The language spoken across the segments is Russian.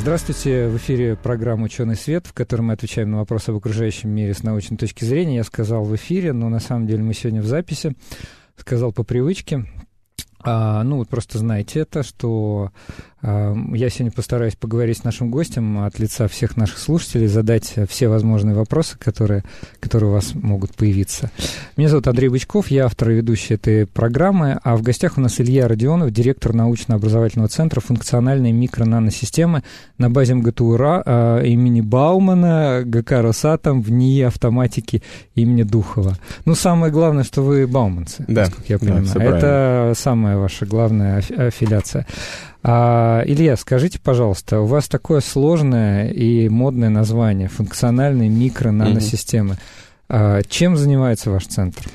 Здравствуйте, в эфире программа «Ученый свет», в которой мы отвечаем на вопросы об окружающем мире с научной точки зрения. Я сказал в эфире, но на самом деле мы сегодня в записи. Сказал по привычке. А, ну, вот просто знайте это, что я сегодня постараюсь поговорить с нашим гостем от лица всех наших слушателей, задать все возможные вопросы, которые, которые у вас могут появиться. Меня зовут Андрей Бычков, я автор и ведущий этой программы, а в гостях у нас Илья Родионов, директор научно-образовательного центра функциональной микро-наносистемы на базе МГТУ а, имени Баумана, ГК «Росатом» в НИИ автоматики имени Духова. Ну, самое главное, что вы бауманцы, да, насколько я понимаю. Да, Это самая ваша главная аффилиация. А, Илья, скажите, пожалуйста, у вас такое сложное и модное название функциональные микро-наносистемы. Mm-hmm. А, чем занимается ваш центр?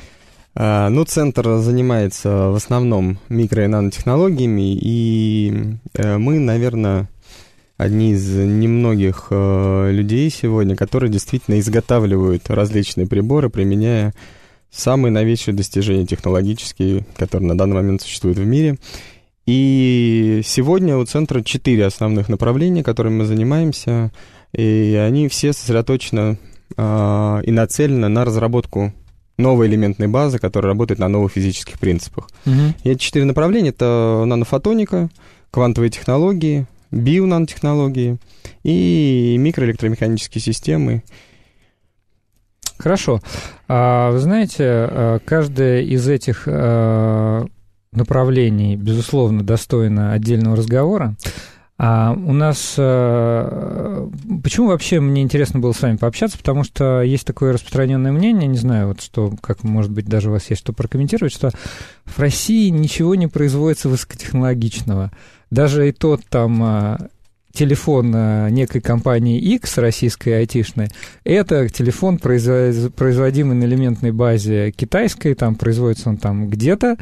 А, ну, центр занимается в основном микро- и нанотехнологиями, и э, мы, наверное, одни из немногих э, людей сегодня, которые действительно изготавливают различные приборы, применяя самые новейшие достижения технологические, которые на данный момент существуют в мире. И сегодня у центра четыре основных направления, которыми мы занимаемся, и они все сосредоточены э, и нацелены на разработку новой элементной базы, которая работает на новых физических принципах. Угу. И эти четыре направления — это нанофотоника, квантовые технологии, бионанотехнологии и микроэлектромеханические системы. Хорошо. А, вы знаете, а, каждая из этих а, направлений, безусловно, достойно отдельного разговора. А у нас... Э, почему вообще мне интересно было с вами пообщаться? Потому что есть такое распространенное мнение, не знаю, вот что, как, может быть, даже у вас есть что прокомментировать, что в России ничего не производится высокотехнологичного. Даже и тот там э, телефон э, некой компании X, российской айтишной, это телефон, производимый на элементной базе китайской, там производится он там где-то,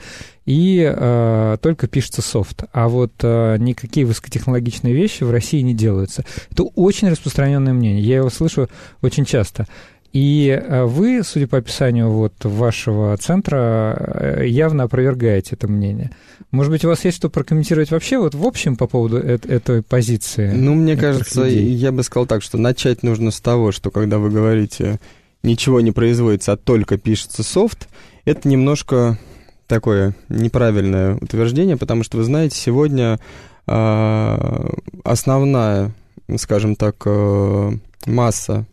и э, только пишется софт. А вот э, никакие высокотехнологичные вещи в России не делаются. Это очень распространенное мнение. Я его слышу очень часто. И э, вы, судя по описанию вот вашего центра, э, явно опровергаете это мнение. Может быть, у вас есть что прокомментировать вообще вот в общем по поводу этой позиции? Ну, мне кажется, людей? я бы сказал так, что начать нужно с того, что когда вы говорите «ничего не производится, а только пишется софт», это немножко такое неправильное утверждение, потому что, вы знаете, сегодня э, основная, скажем так, э, масса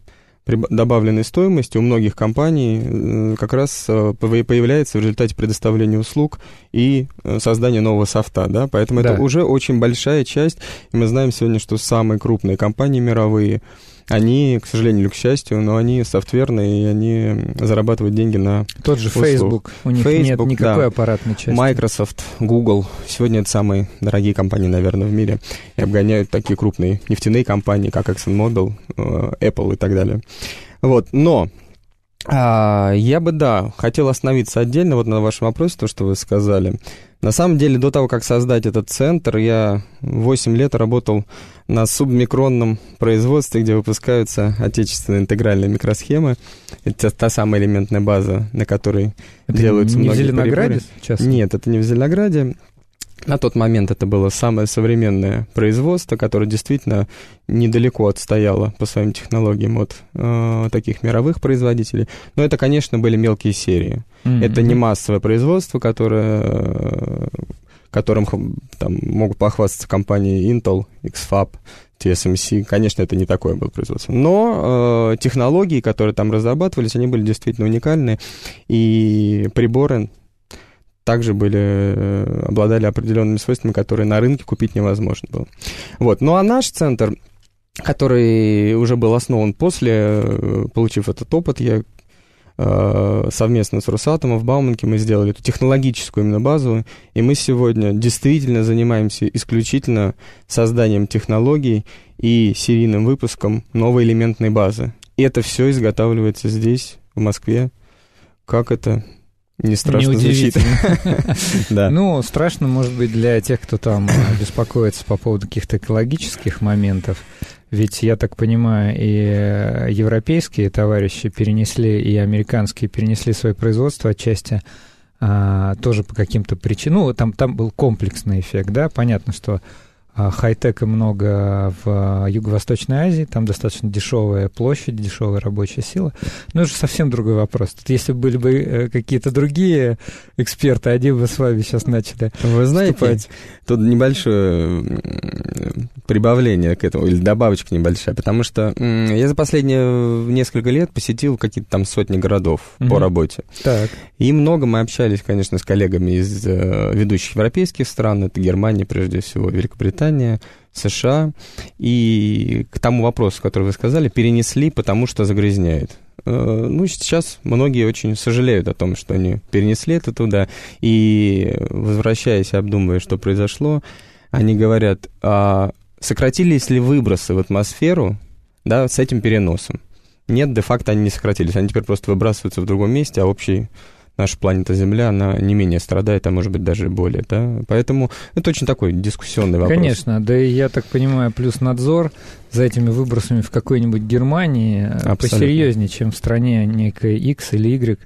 добавленной стоимости у многих компаний э, как раз э, появляется в результате предоставления услуг и создания нового софта, да, поэтому да. это уже очень большая часть, и мы знаем сегодня, что самые крупные компании мировые, они, к сожалению или к счастью, но они софтверные, и они зарабатывают деньги на Тот же услуг. Facebook, у них Facebook, нет никакой да. аппаратной части. Microsoft, Google, сегодня это самые дорогие компании, наверное, в мире, и обгоняют такие крупные нефтяные компании, как ExxonMobil, э, Apple и так далее. Вот, но а, я бы, да, хотел остановиться отдельно вот на вашем вопросе, то, что вы сказали. На самом деле, до того, как создать этот центр, я 8 лет работал на субмикронном производстве, где выпускаются отечественные интегральные микросхемы. Это та самая элементная база, на которой это делаются не многие в Зеленограде сейчас? Нет, это не в Зеленограде. На тот момент это было самое современное производство, которое действительно недалеко отстояло по своим технологиям от э, таких мировых производителей. Но это, конечно, были мелкие серии. Mm-hmm. Это не массовое производство, которое, э, которым там, могут похвастаться компании Intel, XFAB, TSMC. Конечно, это не такое было производство. Но э, технологии, которые там разрабатывались, они были действительно уникальны. И приборы также были, э, обладали определенными свойствами, которые на рынке купить невозможно было. Вот. Ну а наш центр, который уже был основан после, э, получив этот опыт, я э, совместно с Росатомом в Бауманке мы сделали эту технологическую именно базу, и мы сегодня действительно занимаемся исключительно созданием технологий и серийным выпуском новой элементной базы. И это все изготавливается здесь, в Москве, как это не страшно звучит. да. Ну, страшно, может быть, для тех, кто там а, беспокоится по поводу каких-то экологических моментов. Ведь, я так понимаю, и европейские товарищи перенесли, и американские перенесли свое производство отчасти а, тоже по каким-то причинам. Ну, там, там был комплексный эффект, да, понятно, что хай-тека много в Юго-Восточной Азии, там достаточно дешевая площадь, дешевая рабочая сила. Но это же совсем другой вопрос. Тут если были бы э, какие-то другие эксперты, они бы с вами сейчас начали Вы знаете, вступать. тут небольшое прибавление к этому, или добавочка небольшая, потому что я за последние несколько лет посетил какие-то там сотни городов угу. по работе. Так. И много мы общались, конечно, с коллегами из э, ведущих европейских стран, это Германия, прежде всего, Великобритания, США. И к тому вопросу, который вы сказали, перенесли, потому что загрязняет. Э, ну, сейчас многие очень сожалеют о том, что они перенесли это туда. И, возвращаясь, обдумывая, что произошло, они говорят, а сократились ли выбросы в атмосферу да, с этим переносом? Нет, де-факто они не сократились. Они теперь просто выбрасываются в другом месте, а общий наша планета Земля, она не менее страдает, а может быть даже более, да, поэтому это очень такой дискуссионный вопрос. Конечно, да и я так понимаю, плюс надзор за этими выбросами в какой-нибудь Германии Абсолютно. посерьезнее, чем в стране некой X или Y,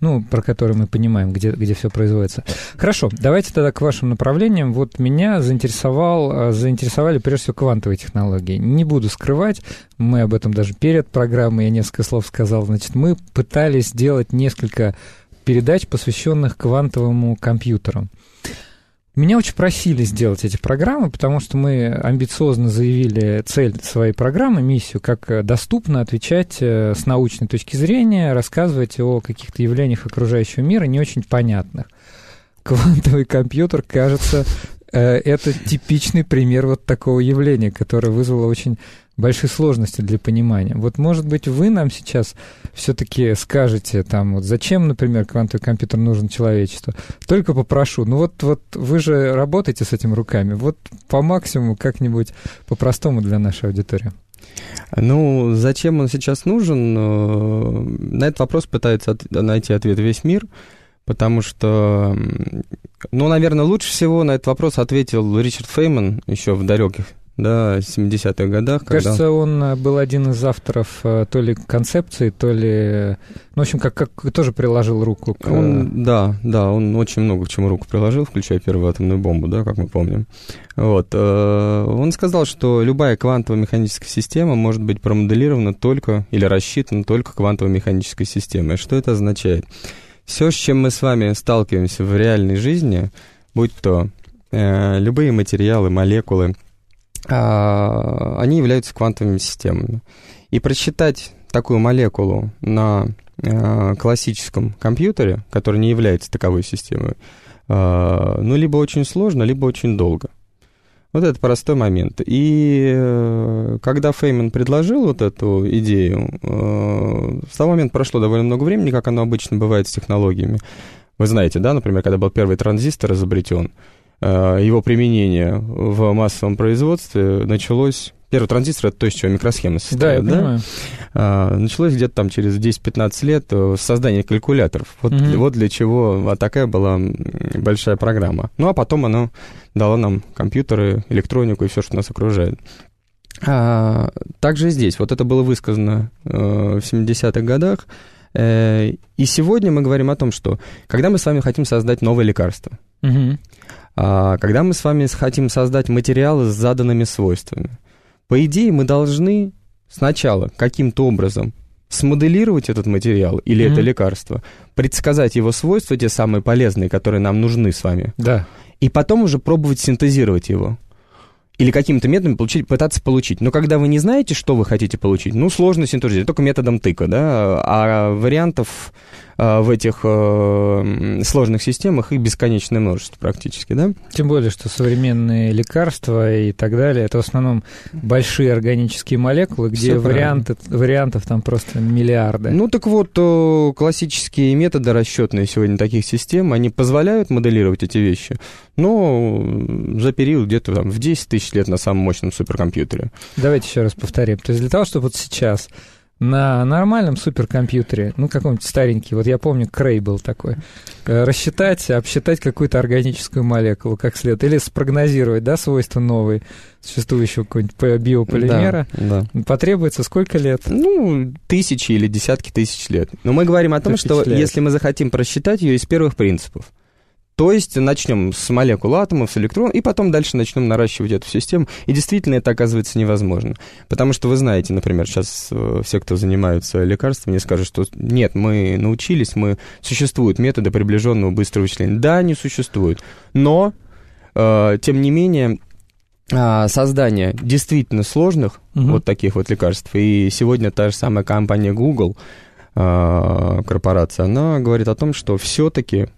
ну, про который мы понимаем, где, где все производится. Хорошо, давайте тогда к вашим направлениям. Вот меня заинтересовал, заинтересовали прежде всего квантовые технологии. Не буду скрывать, мы об этом даже перед программой, я несколько слов сказал, значит, мы пытались сделать несколько передач, посвященных квантовому компьютеру. Меня очень просили сделать эти программы, потому что мы амбициозно заявили цель своей программы, миссию, как доступно отвечать э, с научной точки зрения, рассказывать о каких-то явлениях окружающего мира, не очень понятных. Квантовый компьютер, кажется, это типичный пример вот такого явления, которое вызвало очень большие сложности для понимания. Вот, может быть, вы нам сейчас все-таки скажете, там, вот, зачем, например, квантовый компьютер нужен человечеству? Только попрошу. Ну вот, вот вы же работаете с этими руками. Вот по максимуму как-нибудь по-простому для нашей аудитории. Ну, зачем он сейчас нужен? Э, на этот вопрос пытается найти ответ весь мир, потому что, ну, наверное, лучше всего на этот вопрос ответил Ричард Фейман еще в далеких да, 70-х годах. Кажется, когда... он э, был один из авторов э, то ли концепции, то ли... Ну, в общем, как, как тоже приложил руку к... Он, да, да, он очень много к чему руку приложил, включая первую атомную бомбу, да, как мы помним. Вот. Э, он сказал, что любая квантовая механическая система может быть промоделирована только или рассчитана только квантовой механической системой. Что это означает? Все, с чем мы с вами сталкиваемся в реальной жизни, будь то э, любые материалы, молекулы, а, они являются квантовыми системами. И просчитать такую молекулу на а, классическом компьютере, который не является таковой системой, а, ну, либо очень сложно, либо очень долго. Вот это простой момент. И э, когда Фейман предложил вот эту идею, э, с того момента прошло довольно много времени, как оно обычно бывает с технологиями. Вы знаете, да, например, когда был первый транзистор изобретен, Э, его применение в массовом производстве началось... Первый транзистор — это то, из чего микросхемы состоят, да? Я да? Понимаю. А, началось где-то там через 10-15 лет э, создание калькуляторов. Вот, угу. вот для чего вот такая была большая программа. Ну, а потом она дала нам компьютеры, электронику и все, что нас окружает. А, также здесь. Вот это было высказано э, в 70-х годах. Э, и сегодня мы говорим о том, что когда мы с вами хотим создать новое лекарство, угу. А, когда мы с вами хотим создать материалы с заданными свойствами. По идее, мы должны сначала каким-то образом смоделировать этот материал или mm-hmm. это лекарство, предсказать его свойства, те самые полезные, которые нам нужны с вами, да. и потом уже пробовать синтезировать его. Или какими-то методами получить, пытаться получить. Но когда вы не знаете, что вы хотите получить, ну, сложно синтезировать, только методом тыка, да, а вариантов в этих э, сложных системах их бесконечное множество практически, да? Тем более, что современные лекарства и так далее, это в основном большие органические молекулы, где варианты, вариантов там просто миллиарды. Ну так вот, э, классические методы расчетные сегодня таких систем, они позволяют моделировать эти вещи, но за период где-то там в 10 тысяч лет на самом мощном суперкомпьютере. Давайте еще раз повторим. То есть для того, чтобы вот сейчас на нормальном суперкомпьютере, ну, каком-нибудь старенький, вот я помню, Крей был такой, э, рассчитать, обсчитать какую-то органическую молекулу как следует, или спрогнозировать, да, свойства новые существующего какого-нибудь биополимера, да, да. потребуется сколько лет? Ну, тысячи или десятки тысяч лет. Но мы говорим о том, что если мы захотим просчитать ее из первых принципов, то есть начнем с молекул атомов, с электронов, и потом дальше начнем наращивать эту систему. И действительно это оказывается невозможно. Потому что вы знаете, например, сейчас э, все, кто занимаются лекарствами, мне скажут, что нет, мы научились, мы существуют методы приближенного быстрого вычисления. Да, они существуют. Но, э, тем не менее, э, создание действительно сложных угу. вот таких вот лекарств. И сегодня та же самая компания Google, э, корпорация, она говорит о том, что все-таки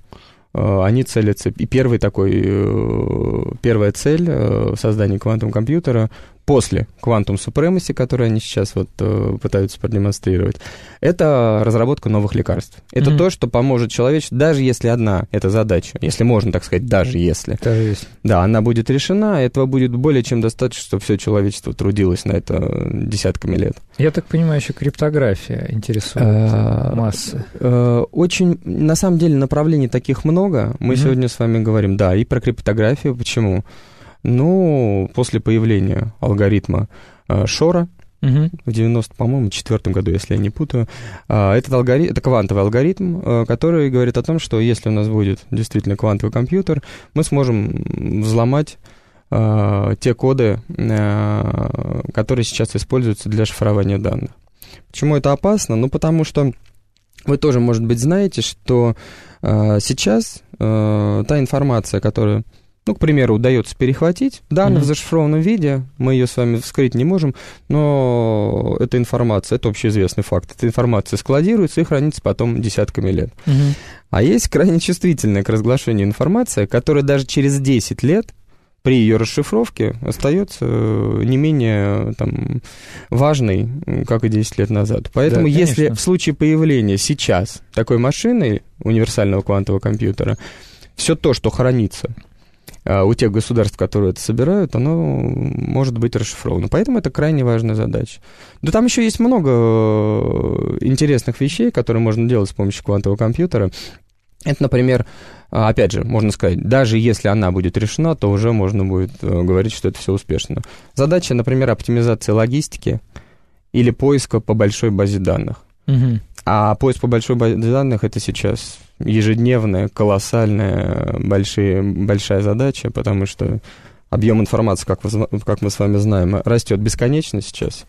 они целятся, и первый такой, э, первая цель э, создания квантового компьютера после Quantum Supremacy, который они сейчас вот э, пытаются продемонстрировать, это разработка новых лекарств. Это mm-hmm. то, что поможет человечеству, даже если одна эта задача, если можно так сказать, даже если, даже если. да, она будет решена, этого будет более чем достаточно, чтобы все человечество трудилось на это десятками лет. Я так понимаю, еще криптография интересует а, массы. Э, очень, на самом деле, направлений таких много. Мы сегодня с вами говорим, да, и про криптографию. Почему? Ну, после появления алгоритма э, Шора, Угу. В 90, по-моему, четвертом году, если я не путаю. А, этот алгоритм, это квантовый алгоритм, э, который говорит о том, что если у нас будет действительно квантовый компьютер, мы сможем взломать те коды, которые сейчас используются для шифрования данных. Почему это опасно? Ну, потому что вы тоже, может быть, знаете, что сейчас та информация, которая ну, к примеру, удается перехватить данные mm-hmm. в зашифрованном виде, мы ее с вами вскрыть не можем, но эта информация, это общеизвестный факт, эта информация складируется и хранится потом десятками лет. Mm-hmm. А есть крайне чувствительная к разглашению информация, которая даже через 10 лет при ее расшифровке остается э, не менее там, важной, как и 10 лет назад. Поэтому да, если в случае появления сейчас такой машины, универсального квантового компьютера, все то, что хранится у тех государств, которые это собирают, оно может быть расшифровано. Поэтому это крайне важная задача. Да там еще есть много э, интересных вещей, которые можно делать с помощью квантового компьютера. Это, например, а, опять же, можно сказать, даже если она будет решена, то уже можно будет э, говорить, что это все успешно. Задача, например, оптимизации логистики или поиска по большой базе данных. Угу. А поиск по большой базе данных это сейчас ежедневная, колоссальная, большие, большая задача, потому что объем информации, как, вы, как мы с вами знаем, растет бесконечно сейчас.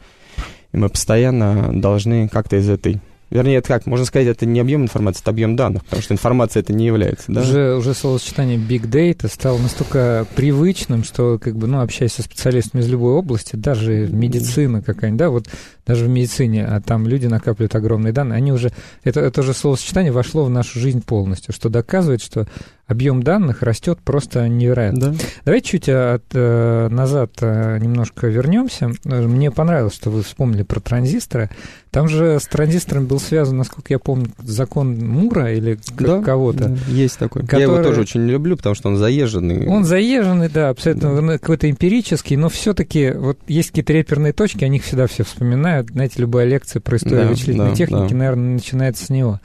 И мы постоянно должны как-то из этой Вернее, это как, можно сказать, это не объем информации, это объем данных, потому что информация это не является. Да? Уже, уже словосочетание big data стало настолько привычным, что, как бы, ну, общаясь со специалистами из любой области, даже медицина какая-нибудь, да, вот даже в медицине, а там люди накапливают огромные данные, они уже, это, это же словосочетание вошло в нашу жизнь полностью, что доказывает, что объем данных растет просто невероятно. Да. Давайте чуть от, э, назад э, немножко вернемся. Мне понравилось, что вы вспомнили про транзисторы. Там же с транзистором был связан, насколько я помню, закон Мура или да, кого-то. Есть такой. Который... Я его тоже очень не люблю, потому что он заезженный. Он заезженный, да, абсолютно да. какой-то эмпирический, но все-таки вот есть какие-то реперные точки, о них всегда все вспоминают. Знаете, любая лекция про историю да, вычислительной да, техники, да. наверное, начинается с него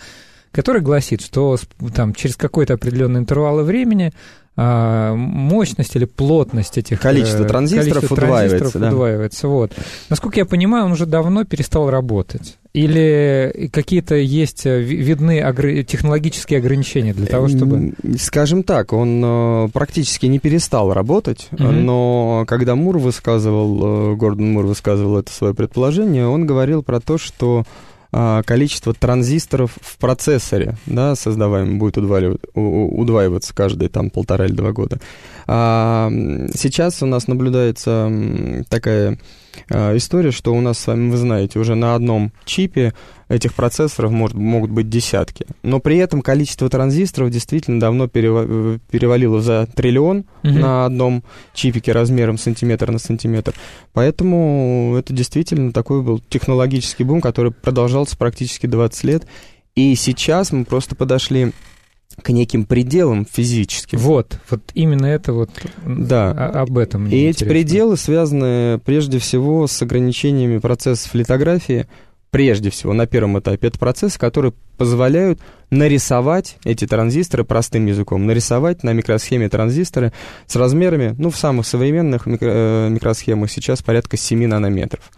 который гласит, что там, через какой-то определенный интервал времени а, мощность или плотность этих... Количество транзисторов количество удваивается. Транзисторов да. удваивается вот. Насколько я понимаю, он уже давно перестал работать. Или какие-то есть э, видны технологические ограничения для того, чтобы... Скажем так, он э, практически не перестал работать, угу. но когда Мур высказывал, э, Гордон Мур высказывал это свое предположение, он говорил про то, что количество транзисторов в процессоре, да, создаваемым будет удваиваться, каждые там полтора или два года. А сейчас у нас наблюдается такая а, история, что у нас с вами, вы знаете, уже на одном чипе этих процессоров может, могут быть десятки. Но при этом количество транзисторов действительно давно перевалило за триллион угу. на одном чипике размером сантиметр на сантиметр. Поэтому это действительно такой был технологический бум, который продолжался практически 20 лет. И сейчас мы просто подошли к неким пределам физическим. Вот, вот именно это вот, да. об этом мне И интересно. эти пределы связаны прежде всего с ограничениями процессов литографии, прежде всего, на первом этапе, это процессы, которые позволяют нарисовать эти транзисторы простым языком, нарисовать на микросхеме транзисторы с размерами, ну, в самых современных микро, э, микросхемах сейчас порядка 7 нанометров.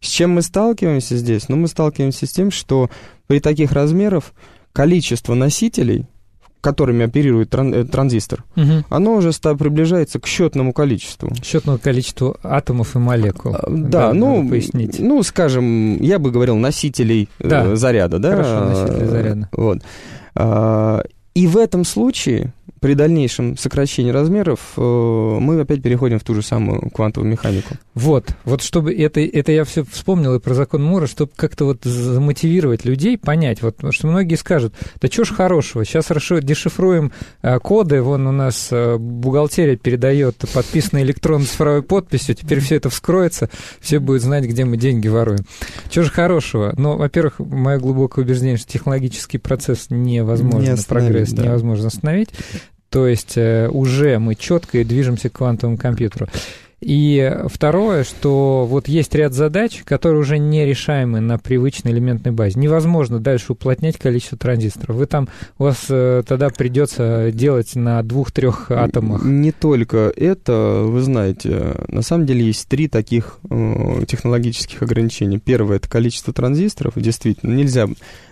С чем мы сталкиваемся здесь? Ну, мы сталкиваемся с тем, что при таких размерах количество носителей которыми оперирует тран э, транзистор, угу. оно уже приближается к счетному количеству. Счетному количеству атомов и молекул. А, да, да ну, пояснить. ну, скажем, я бы говорил носителей э, да. заряда, да? Хорошо, носителей заряда. Вот. А, и в этом случае при дальнейшем сокращении размеров э, мы опять переходим в ту же самую квантовую механику. Вот, вот чтобы это, это я все вспомнил и про закон Мура, чтобы как-то вот замотивировать людей, понять, вот, что многие скажут, да что ж хорошего, сейчас дешифруем э, коды, вон у нас э, бухгалтерия передает подписанный электронной цифровой подписью, теперь все это вскроется, все будут знать, где мы деньги воруем. Что же хорошего? Ну, во-первых, мое глубокое убеждение, что технологический процесс невозможно, не прогресс да. невозможно остановить. То есть э, уже мы четко движемся к квантовому компьютеру. И второе, что вот есть ряд задач, которые уже нерешаемы на привычной элементной базе. Невозможно дальше уплотнять количество транзисторов. Вы там, у вас э, тогда придется делать на двух-трех атомах. Не только это, вы знаете, на самом деле есть три таких э, технологических ограничения. Первое это количество транзисторов. Действительно, нельзя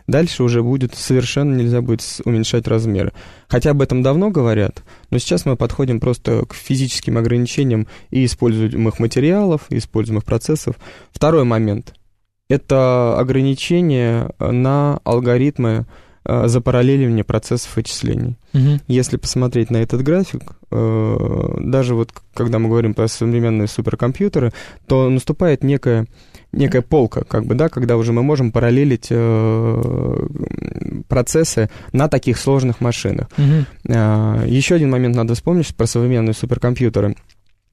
дальше уже будет совершенно нельзя будет уменьшать размеры. Хотя об этом давно говорят, но сейчас мы подходим просто к физическим ограничениям и используемых материалов, и используемых процессов. Второй момент – это ограничение на алгоритмы э, запараллеливания процессов вычислений. Угу. Если посмотреть на этот график, э, даже вот когда мы говорим про современные суперкомпьютеры, то наступает некая некая полка, как бы, да, когда уже мы можем параллелить э, процессы на таких сложных машинах. Угу. Э, еще один момент надо вспомнить про современные суперкомпьютеры.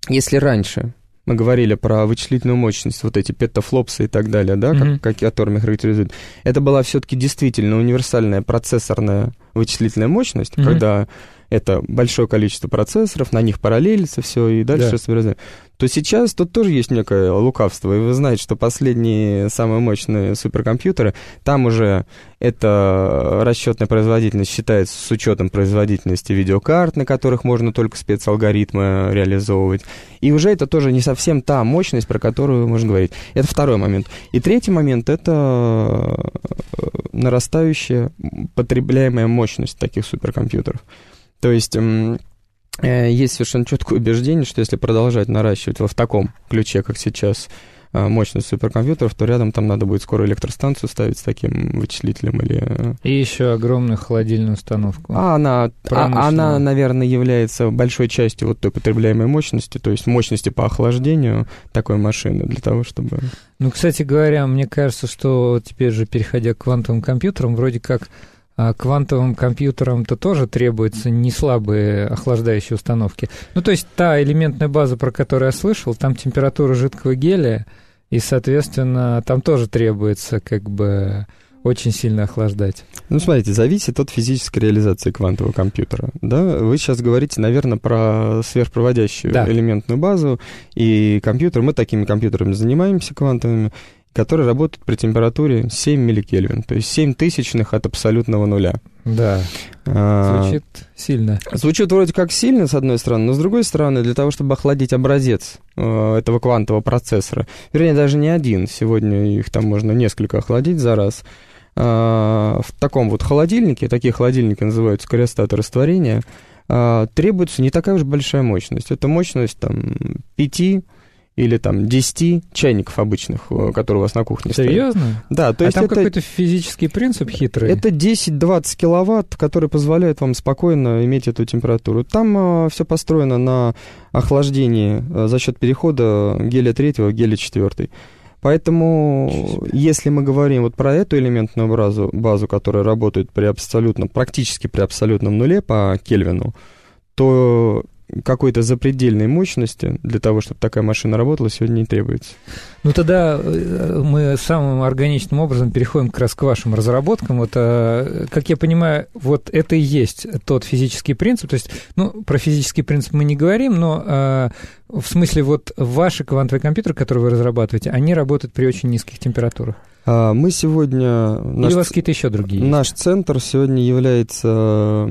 Если раньше мы говорили про вычислительную мощность, вот эти петафлопсы и так далее, да, mm-hmm. как, которыми характеризуют. Это была все-таки действительно универсальная процессорная вычислительная мощность, mm-hmm. когда это большое количество процессоров, на них параллелится все, и дальше да. собирается. То сейчас тут тоже есть некое лукавство, и вы знаете, что последние самые мощные суперкомпьютеры, там уже эта расчетная производительность считается с учетом производительности видеокарт, на которых можно только спецалгоритмы реализовывать. И уже это тоже не совсем та мощность, про которую можно говорить. Это второй момент. И третий момент — это нарастающая потребляемая мощность таких суперкомпьютеров. То есть э, есть совершенно четкое убеждение, что если продолжать наращивать в таком ключе, как сейчас, э, мощность суперкомпьютеров, то рядом там надо будет скоро электростанцию ставить с таким вычислителем или... Э, И еще огромную холодильную установку. А она, а, она, наверное, является большой частью вот той потребляемой мощности, то есть мощности по охлаждению такой машины для того, чтобы... Ну, кстати говоря, мне кажется, что теперь же, переходя к квантовым компьютерам, вроде как а квантовым компьютерам-то тоже требуются не слабые охлаждающие установки. Ну, то есть та элементная база, про которую я слышал, там температура жидкого гелия, и, соответственно, там тоже требуется как бы очень сильно охлаждать. Ну, смотрите, зависит от физической реализации квантового компьютера. Да? Вы сейчас говорите, наверное, про сверхпроводящую да. элементную базу и компьютер. Мы такими компьютерами занимаемся квантовыми который работает при температуре 7 милликельвин, то есть 7 тысячных от абсолютного нуля. Да. А, звучит сильно. Звучит вроде как сильно, с одной стороны, но с другой стороны, для того, чтобы охладить образец э, этого квантового процессора, вернее, даже не один, сегодня их там можно несколько охладить за раз, э, в таком вот холодильнике, такие холодильники называются криостаты растворения, э, требуется не такая уж большая мощность. Это мощность там 5 или там 10 чайников обычных, э, которые у вас на кухне Серьезно? стоят. Да, то а есть там это, какой-то физический принцип хитрый? Это 10-20 киловатт, который позволяет вам спокойно иметь эту температуру. Там э, все построено на охлаждении э, за счет перехода гелия 3 в гелия 4. Поэтому, если мы говорим вот про эту элементную базу, базу, которая работает при абсолютном, практически при абсолютном нуле по Кельвину, то какой-то запредельной мощности для того, чтобы такая машина работала, сегодня не требуется. Ну тогда э, мы самым органичным образом переходим как раз к вашим разработкам. Вот, э, как я понимаю, вот это и есть тот физический принцип. То есть, ну, про физический принцип мы не говорим, но э, в смысле вот ваши квантовые компьютеры, которые вы разрабатываете, они работают при очень низких температурах. А, мы сегодня... Или наш, у вас какие-то еще другие? Наш есть? центр сегодня является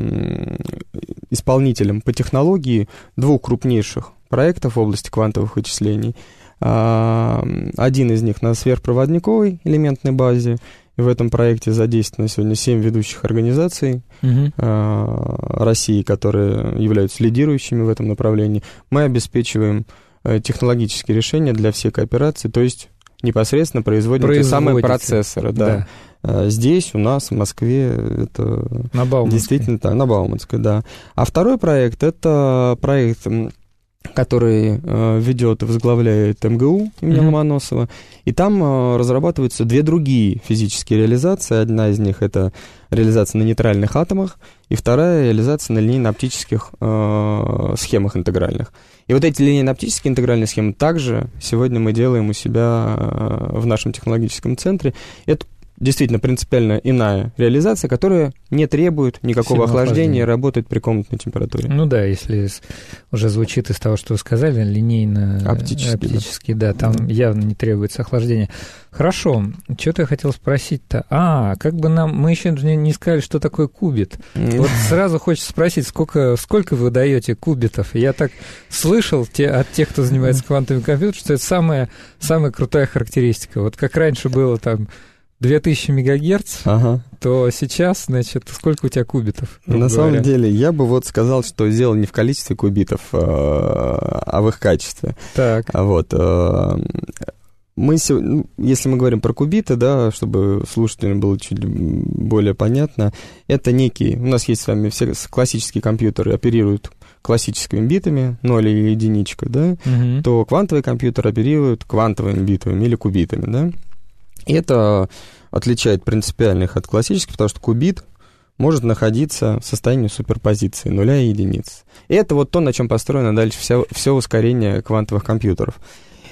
исполнителем по технологии двух крупнейших проектов в области квантовых вычислений. А, один из них на сверхпроводниковой элементной базе. В этом проекте задействовано сегодня семь ведущих организаций угу. России, которые являются лидирующими в этом направлении. Мы обеспечиваем э, технологические решения для всей кооперации, то есть непосредственно производим те самые процессоры. Да. да. А, здесь, у нас, в Москве, это на действительно да, на Бауманской, да. А второй проект это проект который э, ведет и возглавляет МГУ имени mm-hmm. Ломоносова. И там э, разрабатываются две другие физические реализации. Одна из них это реализация на нейтральных атомах, и вторая реализация на линейно-оптических э, схемах интегральных. И вот эти линейно-оптические интегральные схемы также сегодня мы делаем у себя э, в нашем технологическом центре. Это действительно принципиально иная реализация, которая не требует никакого охлаждения, охлаждения и работает при комнатной температуре. Ну да, если уже звучит из того, что вы сказали, линейно оптический, оптический да. да, там да. явно не требуется охлаждения. Хорошо, что-то я хотел спросить-то. А, как бы нам, мы еще не сказали, что такое кубит. Вот сразу хочется спросить, сколько, сколько вы даете кубитов? Я так слышал те, от тех, кто занимается квантовым компьютером, что это самая, самая крутая характеристика. Вот как раньше было там 2000 мегагерц, ага. то сейчас, значит, сколько у тебя кубитов? На говоря? самом деле, я бы вот сказал, что дело не в количестве кубитов, э, а в их качестве. Так. А вот. Э, мы, ну, если мы говорим про кубиты, да, чтобы слушателям было чуть более понятно, это некий, у нас есть с вами все классические компьютеры оперируют классическими битами, 0 и единичка, да, угу. то квантовый компьютер оперирует квантовыми битами или кубитами, да. И это отличает принципиальных от классических, потому что кубит может находиться в состоянии суперпозиции нуля и единиц. И это вот то, на чем построено дальше все, все ускорение квантовых компьютеров.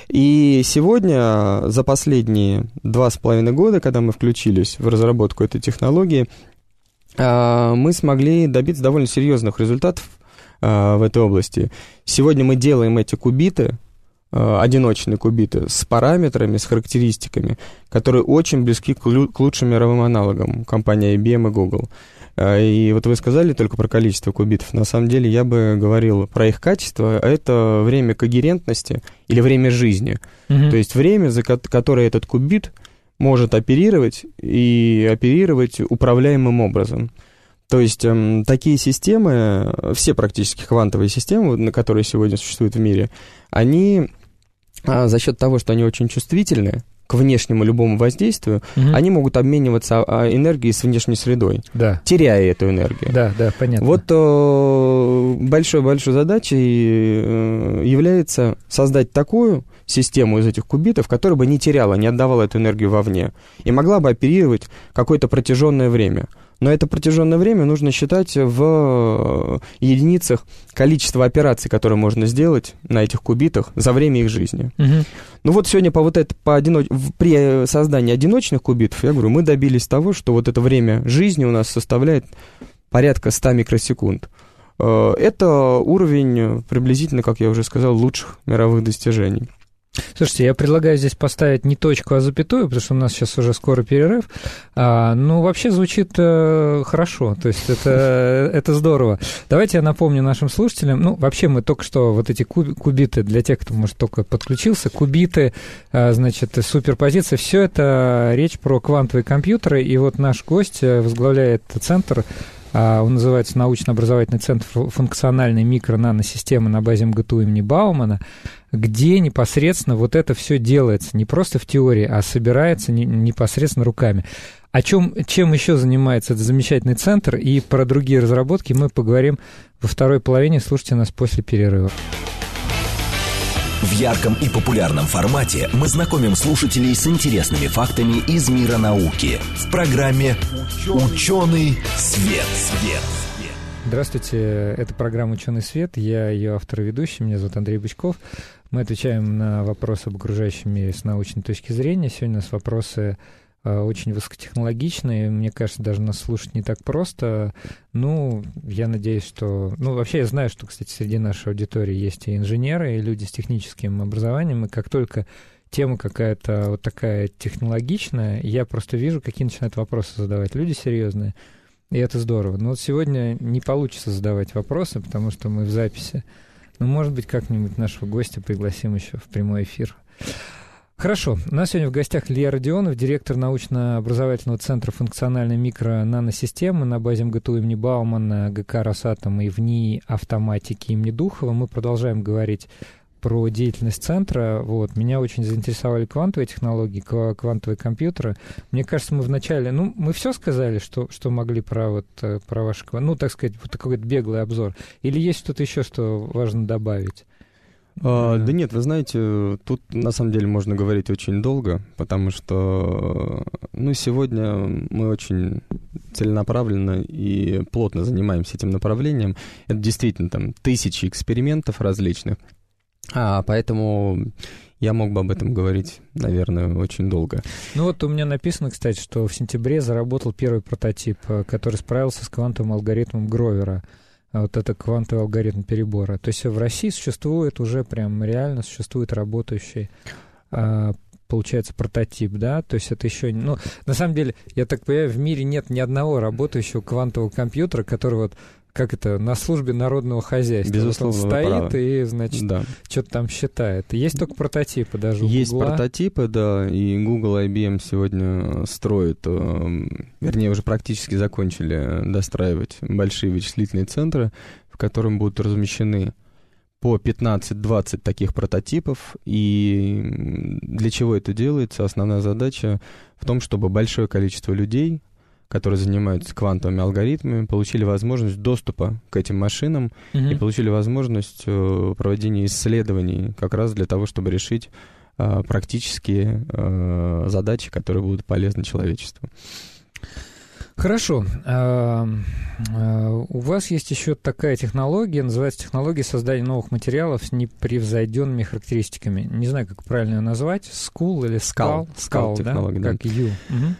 И сегодня, за последние два с половиной года, когда мы включились в разработку этой технологии, а, мы смогли добиться довольно серьезных результатов а, в этой области. Сегодня мы делаем эти кубиты одиночные кубиты с параметрами, с характеристиками, которые очень близки к, к лучшим мировым аналогам компании IBM и Google. Э, и вот вы сказали только про количество кубитов. На самом деле я бы говорил про их качество. Это время когерентности или время жизни. Угу. То есть время, за которое этот кубит может оперировать и оперировать управляемым образом. То есть эм, такие системы, все практически квантовые системы, на которые сегодня существуют в мире, они а за счет того, что они очень чувствительны к внешнему любому воздействию, угу. они могут обмениваться а, энергией с внешней средой, да. теряя эту энергию. Да, да, понятно. Вот большой-большой задачей э, является создать такую систему из этих кубитов, которая бы не теряла, не отдавала эту энергию вовне и могла бы оперировать какое-то протяженное время – но это протяженное время нужно считать в единицах количества операций, которые можно сделать на этих кубитах за время их жизни. Угу. Ну вот сегодня по вот это, по одиноч... при создании одиночных кубитов, я говорю, мы добились того, что вот это время жизни у нас составляет порядка 100 микросекунд. Э, это уровень приблизительно, как я уже сказал, лучших мировых достижений. Слушайте, я предлагаю здесь поставить не точку, а запятую, потому что у нас сейчас уже скоро перерыв. А, ну, вообще звучит э, хорошо, то есть это, это здорово. Давайте я напомню нашим слушателям, ну, вообще мы только что вот эти куб, кубиты, для тех, кто, может, только подключился, кубиты, э, значит, суперпозиция, все это речь про квантовые компьютеры, и вот наш гость э, возглавляет центр а, он называется научно-образовательный центр функциональной микро-наносистемы на базе МГТУ имени Баумана, где непосредственно вот это все делается, не просто в теории, а собирается непосредственно руками. О чем, чем еще занимается этот замечательный центр и про другие разработки мы поговорим во второй половине. Слушайте нас после перерыва. В ярком и популярном формате мы знакомим слушателей с интересными фактами из мира науки в программе «Ученый свет». свет. Здравствуйте, это программа «Ученый свет», я ее автор и ведущий, меня зовут Андрей Бычков. Мы отвечаем на вопросы об окружающем мире с научной точки зрения. Сегодня у нас вопросы э, очень высокотехнологичные. Мне кажется, даже нас слушать не так просто. Ну, я надеюсь, что... Ну, вообще я знаю, что, кстати, среди нашей аудитории есть и инженеры, и люди с техническим образованием, и как только тема какая-то вот такая технологичная, я просто вижу, какие начинают вопросы задавать люди серьезные. И это здорово. Но вот сегодня не получится задавать вопросы, потому что мы в записи. Но, может быть, как-нибудь нашего гостя пригласим еще в прямой эфир. Хорошо. У нас сегодня в гостях Илья Родионов, директор научно-образовательного центра функциональной микро-наносистемы на базе МГТУ имени Баумана, ГК «Росатом» и в НИИ автоматики имени Духова. Мы продолжаем говорить про деятельность центра. Вот. Меня очень заинтересовали квантовые технологии, квантовые компьютеры. Мне кажется, мы вначале... Ну, мы все сказали, что, что могли про, вот, э, про ваш... Ну, так сказать, вот такой беглый обзор. Или есть что-то еще, что важно добавить? А, да нет, вы знаете, тут на самом деле можно говорить очень долго, потому что, ну, сегодня мы очень целенаправленно и плотно занимаемся этим направлением. Это действительно там тысячи экспериментов различных, а, поэтому я мог бы об этом говорить, наверное, очень долго. Ну вот у меня написано, кстати, что в сентябре заработал первый прототип, э, который справился с квантовым алгоритмом Гровера. А вот это квантовый алгоритм перебора. То есть в России существует уже прям реально существует работающий а, получается прототип, да, то есть это еще, ну, на самом деле, я так понимаю, в мире нет ни одного работающего квантового компьютера, который вот как это, на службе народного хозяйства. Безусловно, вот он стоит и, значит, да. что-то там считает. Есть только прототипы даже у Есть Google. прототипы, да, и Google IBM сегодня строят, э, вернее, уже практически закончили достраивать большие вычислительные центры, в котором будут размещены по 15-20 таких прототипов. И для чего это делается? Основная задача в том, чтобы большое количество людей которые занимаются квантовыми алгоритмами, получили возможность доступа к этим машинам угу. и получили возможность э, проведения исследований как раз для того, чтобы решить э, практические э, задачи, которые будут полезны человечеству. Хорошо. А, а, у вас есть еще такая технология, называется технология создания новых материалов с непревзойденными характеристиками. Не знаю, как правильно ее назвать. Скул или скал? Скал, скал технология, да? Как Ю. Угу.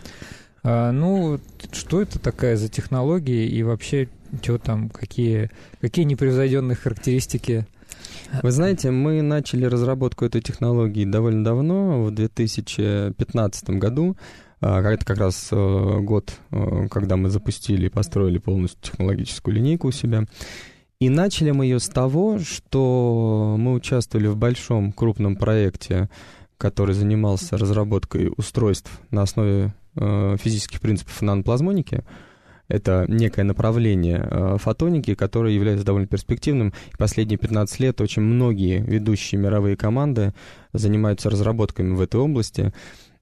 А, ну, что это такая за технология и вообще, что там, какие, какие непревзойденные характеристики вы знаете, мы начали разработку этой технологии довольно давно, в 2015 году. А, это как раз э, год, э, когда мы запустили и построили полностью технологическую линейку у себя. И начали мы ее с того, что мы участвовали в большом крупном проекте, который занимался разработкой устройств на основе Э, физических принципов наноплазмоники. Это некое направление э, фотоники, которое является довольно перспективным. И последние 15 лет очень многие ведущие мировые команды занимаются разработками в этой области.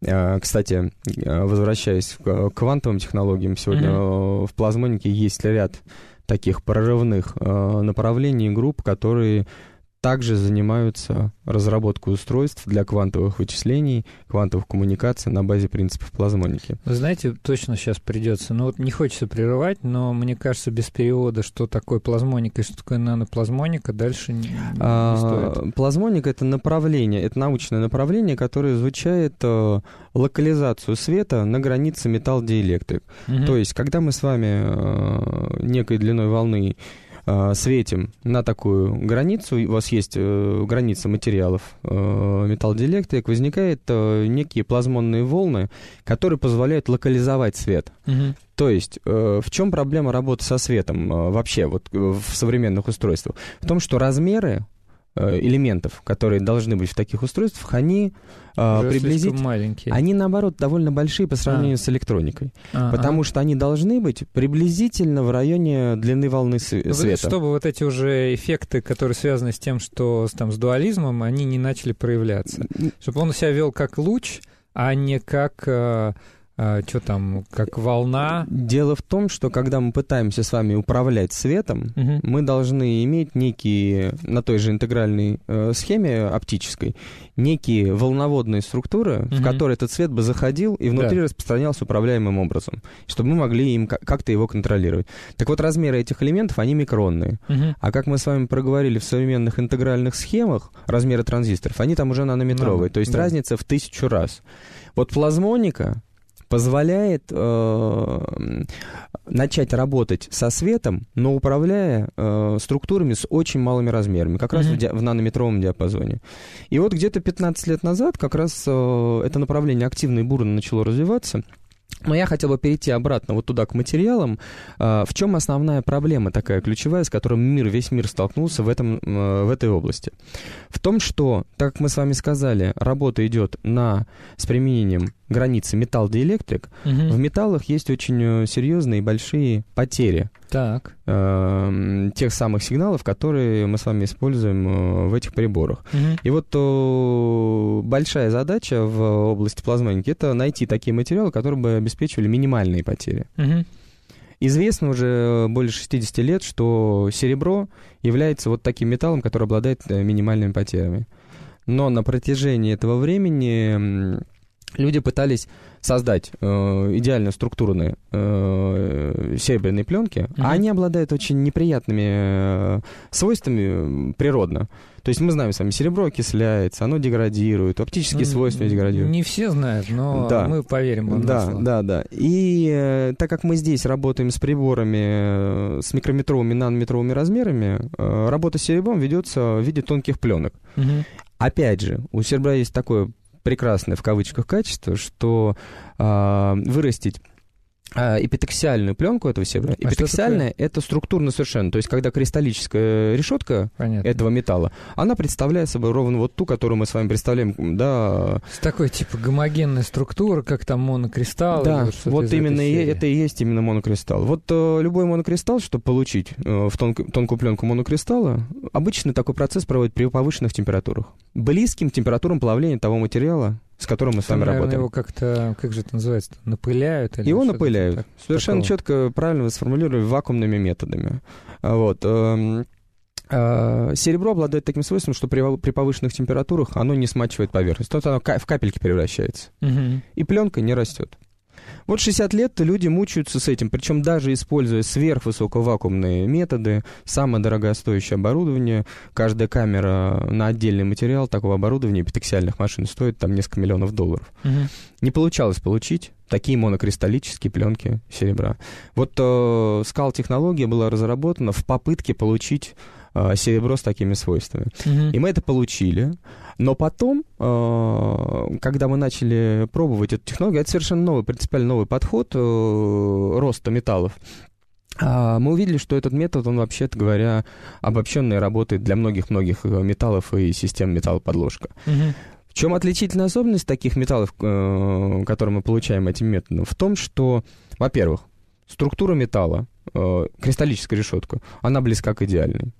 Э, кстати, возвращаясь к квантовым технологиям, сегодня mm-hmm. в плазмонике есть ряд таких прорывных направлений групп, которые также занимаются разработкой устройств для квантовых вычислений, квантовых коммуникаций на базе принципов плазмоники. Вы знаете, точно сейчас придется, ну вот не хочется прерывать, но мне кажется, без перевода, что такое плазмоника и что такое наноплазмоника, дальше не, не а, стоит. Плазмоника — это направление, это научное направление, которое изучает э, локализацию света на границе металл-диэлектрик. Угу. То есть, когда мы с вами э, некой длиной волны светим на такую границу, у вас есть э, граница материалов э, металлодиэлектрик, возникают э, некие плазмонные волны, которые позволяют локализовать свет. Угу. То есть, э, в чем проблема работы со светом э, вообще вот э, в современных устройствах? В том, что размеры Э, элементов, которые должны быть в таких устройствах, они э, приблизительно... маленькие. Они, наоборот, довольно большие по сравнению а. с электроникой. А, потому а. что они должны быть приблизительно в районе длины волны света. Чтобы вот эти уже эффекты, которые связаны с тем, что там, с дуализмом, они не начали проявляться. Чтобы он себя вел как луч, а не как... Э, а, что там, как волна. Дело в том, что когда мы пытаемся с вами управлять светом, угу. мы должны иметь некие, на той же интегральной э, схеме оптической, некие волноводные структуры, угу. в которые этот свет бы заходил и внутри да. распространялся управляемым образом, чтобы мы могли им как-то его контролировать. Так вот, размеры этих элементов, они микронные. Угу. А как мы с вами проговорили в современных интегральных схемах, размеры транзисторов, они там уже нанометровые, да, то есть да. разница в тысячу раз. Вот плазмоника позволяет э, начать работать со светом, но управляя э, структурами с очень малыми размерами, как раз mm-hmm. в, ди- в нанометровом диапазоне. И вот где-то 15 лет назад как раз э, это направление активно и бурно начало развиваться. Но я хотел бы перейти обратно вот туда, к материалам. А, в чем основная проблема такая ключевая, с которой мир, весь мир столкнулся в, этом, в этой области? В том, что, так как мы с вами сказали, работа идет на, с применением границы металл-диэлектрик, угу. в металлах есть очень э, серьезные и большие потери так. Э, тех самых сигналов, которые мы с вами используем э, в этих приборах. Угу. И вот э, большая задача в области плазмоники это найти такие материалы, которые бы обеспечивали минимальные потери. Угу. Известно уже больше 60 лет, что серебро является вот таким металлом, который обладает минимальными потерями. Но на протяжении этого времени люди пытались создать э, идеально структурные э, серебряные пленки, mm-hmm. а они обладают очень неприятными э, свойствами природно. То есть мы знаем с вами, серебро окисляется, оно деградирует, оптические ну, свойства деградируют. Не все знают, но да. мы поверим вам Да, да, да. И э, так как мы здесь работаем с приборами э, с микрометровыми, нанометровыми размерами, э, работа с серебром ведется в виде тонких пленок. Угу. Опять же, у серебра есть такое прекрасное в кавычках качество, что э, вырастить эпитексиальную пленку этого серебра. А Эпитексиальная — это структурно совершенно. То есть, когда кристаллическая решетка Понятно. этого металла, она представляет собой ровно вот ту, которую мы с вами представляем, да... С такой, типа, гомогенной структурой, как там монокристалл. Да, вот, вот именно и, это и есть именно монокристалл. Вот э, любой монокристалл, чтобы получить э, в тонк, тонкую пленку монокристалла, обычно такой процесс проводит при повышенных температурах. Близким температурам плавления того материала, с которым мы с вами Наверное, работаем. его как-то, как же это называется, напыляют? Или его напыляют. Так, Совершенно такого? четко, правильно вы сформулировали, вакуумными методами. Вот. Эм, э, серебро обладает таким свойством, что при, при повышенных температурах оно не смачивает поверхность. То оно в капельки превращается. Угу. И пленка не растет. Вот 60 лет люди мучаются с этим, причем даже используя сверхвысоковакуумные методы, самое дорогостоящее оборудование, каждая камера на отдельный материал такого оборудования эпитексиальных машин стоит там несколько миллионов долларов. Угу. Не получалось получить такие монокристаллические пленки серебра. Вот э, скал-технология была разработана в попытке получить э, серебро с такими свойствами. Угу. И мы это получили. Но потом, э, когда мы начали пробовать эту технологию, это совершенно новый, принципиально новый подход э, роста металлов. А, мы увидели, что этот метод, он, вообще-то говоря, обобщенный работает для многих-многих металлов и систем металлоподложка. Угу. В чем отличительная особенность таких металлов, которые мы получаем этим методом? В том, что, во-первых, структура металла, кристаллическая решетка, она близка к идеальной.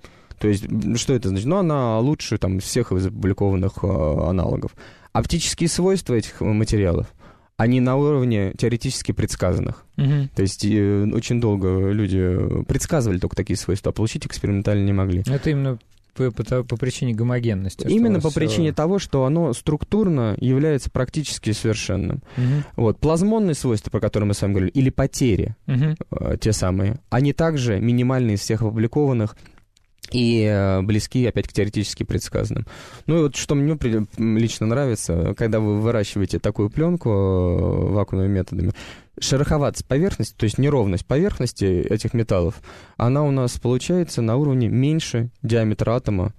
То есть, что это значит? Ну, она лучше там всех из опубликованных э, аналогов. Оптические свойства этих материалов, они на уровне теоретически предсказанных. Угу. То есть э, очень долго люди предсказывали только такие свойства, а получить экспериментально не могли. Это именно по, по, по причине гомогенности. Именно по все... причине того, что оно структурно является практически совершенным. Угу. Вот, плазмонные свойства, про которые мы с вами говорили, или потери, угу. э, те самые, они также минимальные из всех опубликованных и э, близки, опять к теоретически предсказанным. Ну и вот что мне лично нравится, когда вы выращиваете такую пленку э, вакуумными методами, шероховатость поверхности, то есть неровность поверхности этих металлов, она у нас получается на уровне меньше диаметра атома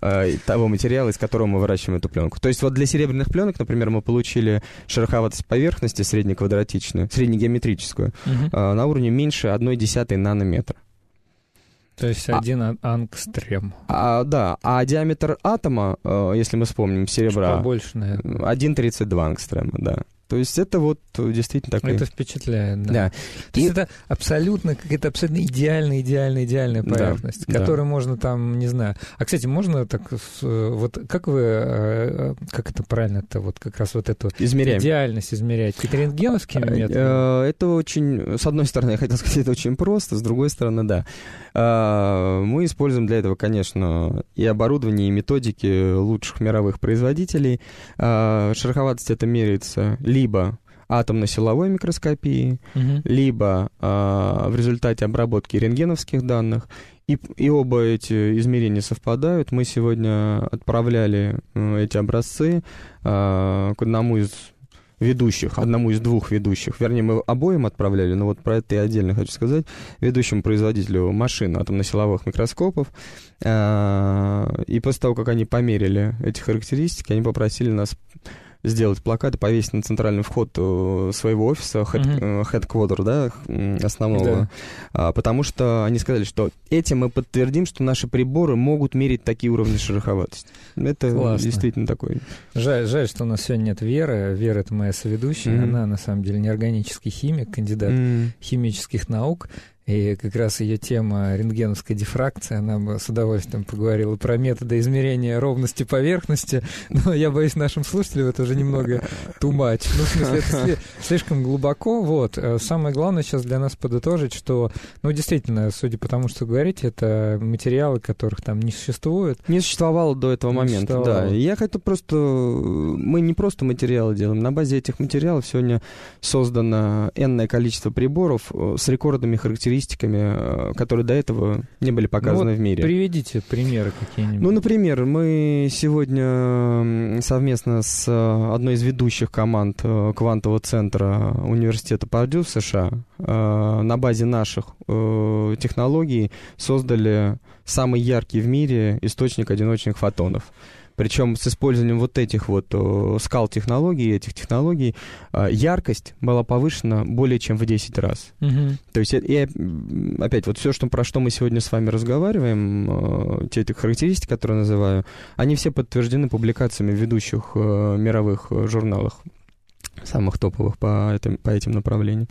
э, того материала, из которого мы выращиваем эту пленку. То есть вот для серебряных пленок, например, мы получили шероховатость поверхности среднеквадратичную, среднегеометрическую, угу. на уровне меньше 1,1 нанометра. То есть а один а, ангстрем. А, да, а диаметр атома, э, если мы вспомним, серебра... Побольше, наверное. 1,32 ангстрема, да. То есть это вот действительно такое... Это впечатляет, да. Да. То есть это абсолютно какая-то абсолютно идеальная, идеальная, идеальная поверхность, да, которую да. можно там, не знаю... А, кстати, можно так... Вот как вы... э, Как это правильно-то? Вот как раз вот эту Измеряем. идеальность измерять? Какие-то рентгеновскими Э, методами? Это очень... С одной стороны, я хотел сказать, это очень просто, с другой стороны, да. А, Мы используем для этого, конечно, и оборудование, и методики лучших мировых производителей. А, Шероховатость это меряется либо атомно-силовой микроскопии, Мгм. либо а, в результате обработки рентгеновских данных. И, и оба эти измерения совпадают. Мы сегодня отправляли э, эти образцы а, к одному из ведущих, одному из двух ведущих. Вернее, мы обоим отправляли, но вот про это я отдельно хочу сказать. Ведущему производителю машин атомно-силовых микроскопов. А, И после того, как они померили эти характеристики, они попросили нас сделать плакат и повесить на центральный вход э, своего офиса, head, Мгм. э, headquarter, да, основного. Да. А, потому что они сказали, что этим мы подтвердим, что наши приборы могут мерить такие уровни шероховатости. Это Классно. действительно такой. Жаль, жаль, что у нас сегодня нет Веры. Вера — это моя соведущая. Мгм. Она, на самом деле, неорганический химик, кандидат М, химических наук. И как раз ее тема рентгеновская дифракция, она бы с удовольствием поговорила про методы измерения ровности поверхности, но я боюсь, нашим слушателям это уже немного too much. Ну, в смысле, это сли- слишком глубоко. Вот. Э, Самое главное сейчас для нас подытожить, что, ну, действительно, судя по тому, что говорите, это материалы, которых там не существует. Не существовало до этого Не момента, да. Я хочу просто... Мы не просто материалы делаем. На базе этих материалов сегодня создано энное количество приборов э, с рекордными характеристиками, э, которые до этого не были показаны Ну вот в мире. Приведите примеры какие-нибудь. Ну, например, мы сегодня совместно с э, одной из ведущих команд э, квантового центра университета Пардю в США на базе наших технологий создали самый яркий в мире источник одиночных фотонов. Причем с использованием вот этих вот скал-технологий, этих технологий, э, яркость была повышена более чем в 10 раз. Мгм. То есть, и, опять, вот все, что, про что мы сегодня с вами разговариваем, те эти характеристики, которые называю, они все подтверждены публикациями в ведущих мировых журналах самых топовых по этим, по этим направлениям.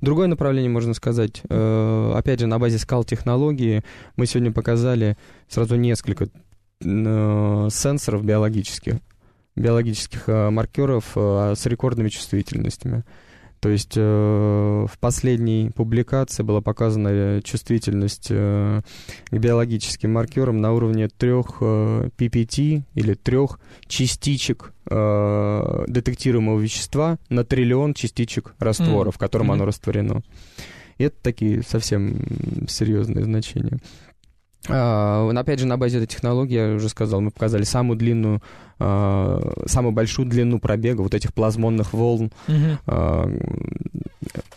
Другое направление, можно сказать, э, опять же, на базе скал технологии мы сегодня показали сразу несколько сенсоров биологических, биологических э, маркеров э, с рекордными чувствительностями. То есть э, в последней публикации была показана э, чувствительность э, к биологическим маркерам на уровне трех э, PPT или трех частичек э, детектируемого вещества на триллион частичек раствора, Мгм. в котором Мгм. оно растворено. И это такие совсем серьезные значения. А, опять же, на базе этой технологии, я уже сказал, мы показали самую длинную, а, самую большую длину пробега вот этих плазмонных волн а,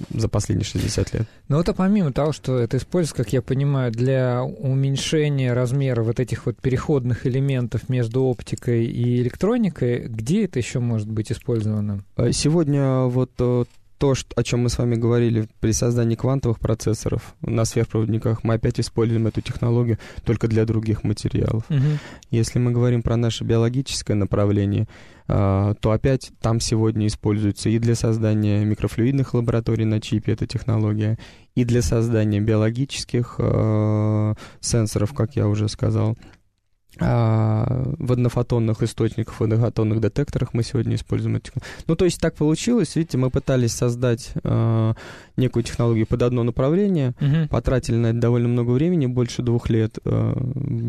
за последние 60 лет. Ну вот а помимо того, что это используется, как я понимаю, для уменьшения размера вот этих вот переходных элементов между оптикой и электроникой, где это еще может быть использовано? А Сегодня вот э, то, о чем мы с вами говорили при создании квантовых процессоров на сверхпроводниках, мы опять используем эту технологию только для других материалов. Мгм. Если мы говорим про наше биологическое направление, а, то опять там сегодня используется и для создания микрофлюидных лабораторий на чипе эта технология, и для создания биологических а, сенсоров, как я уже сказал. А, в однофотонных источниках, в однофотонных детекторах мы сегодня используем эту технологию. Ну, то есть так получилось, видите, мы пытались создать а, некую технологию под одно направление, Мгм. Потратили на это довольно много времени, больше двух лет. Э,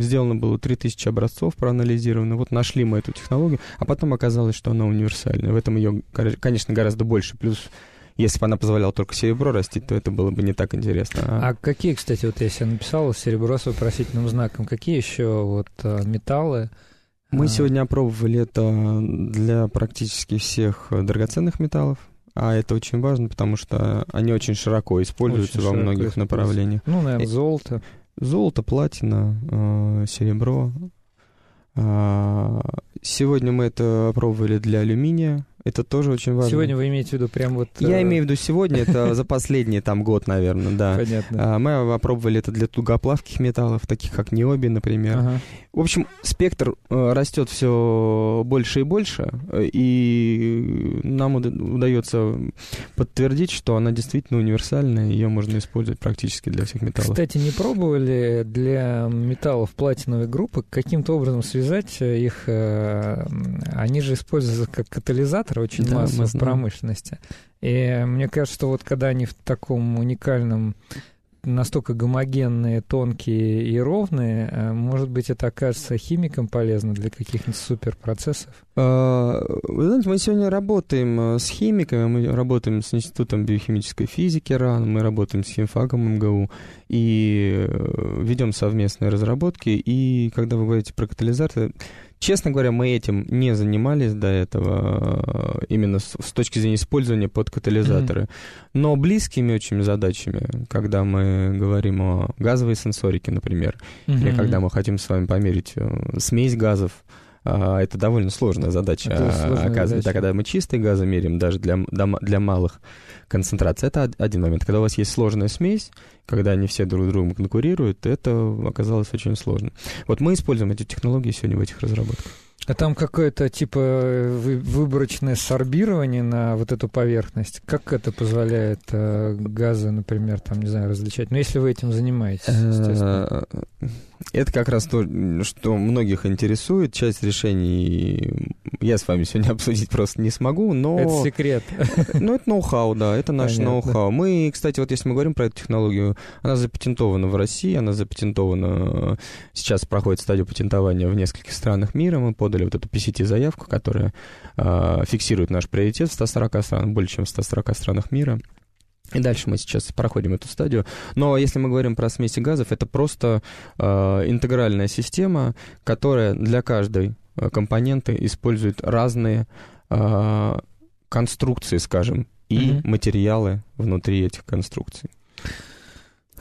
Сделано было 3000 образцов проанализировано. Вот нашли мы эту технологию, а потом оказалось, что она универсальная. В этом ее, конечно, гораздо больше. Плюс, если бы она позволяла только серебро растить, то это было бы не так интересно. А А какие, кстати, вот я себе написал серебро с вопросительным знаком, какие еще вот э, металлы? Мы а, сегодня опробовали это для практически всех драгоценных металлов. А это очень важно, потому что они очень широко используются Очень во широко многих используются. направлениях. Ну, наверное, золото. Золото, платина, э, серебро. А, Сегодня мы это пробовали для алюминия. Это тоже очень важно. Сегодня вы имеете в виду прям вот... Я э, имею в виду сегодня, это за последний там год, наверное, да. Понятно. А, Мы опробовали это для тугоплавких металлов, таких как необи, например. Ага. В общем, спектр э, растет все больше и больше, э, и нам уда- удается подтвердить, что она действительно универсальная, ее можно использовать практически для всех металлов. Кстати, не пробовали для металлов платиновой группы каким-то образом связать их? э, Они же используются как катализаторы очень Да, массово в промышленности. И мне кажется, что вот когда они в таком уникальном настолько гомогенные, тонкие и ровные, э, может быть, это окажется химикам полезно для каких-нибудь суперпроцессов? А, Вы знаете, мы сегодня работаем э, с химиками, мы работаем с Институтом биохимической физики РАН, мы работаем с химфаком МГУ и э, ведем совместные разработки. И когда вы говорите про катализаторы, честно говоря, мы этим не занимались до этого, именно с, с точки зрения использования под катализаторы. Но близкими очень задачами, когда мы говорим о газовой сенсорике, например, или когда мы хотим с вами померить э, смесь газов, это довольно сложная задача, Это а, сложная оказывается. задача. А когда мы чистые газы меряем, даже для, для малых концентраций, это од- один момент. Когда у вас есть сложная смесь, когда они все друг с другом конкурируют, это оказалось очень сложно. Вот мы используем эти технологии сегодня в этих разработках. А там какое-то типа вы- выборочное сорбирование на вот эту поверхность. Как это позволяет э, газы, например, там, не знаю, различать? Ну, если вы этим занимаетесь, естественно. Э, Это как раз то, что многих интересует. Часть решений я с вами сегодня обсудить просто не смогу, но... Это секрет. Ну, это ноу-хау, да, это наш ноу-хау. Мы, кстати, вот если мы говорим про эту технологию, она запатентована в России, она запатентована, сейчас проходит стадию патентования в нескольких странах мира. Мы подали вот эту PCT-заявку, которая а, фиксирует наш приоритет в 140 странах, больше, чем в 140 странах мира. И дальше мы сейчас проходим эту стадию. Но если мы говорим про смеси газов, это просто э, интегральная система, которая для каждой э, компоненты использует разные э, конструкции, скажем, и Мгм. материалы внутри этих конструкций.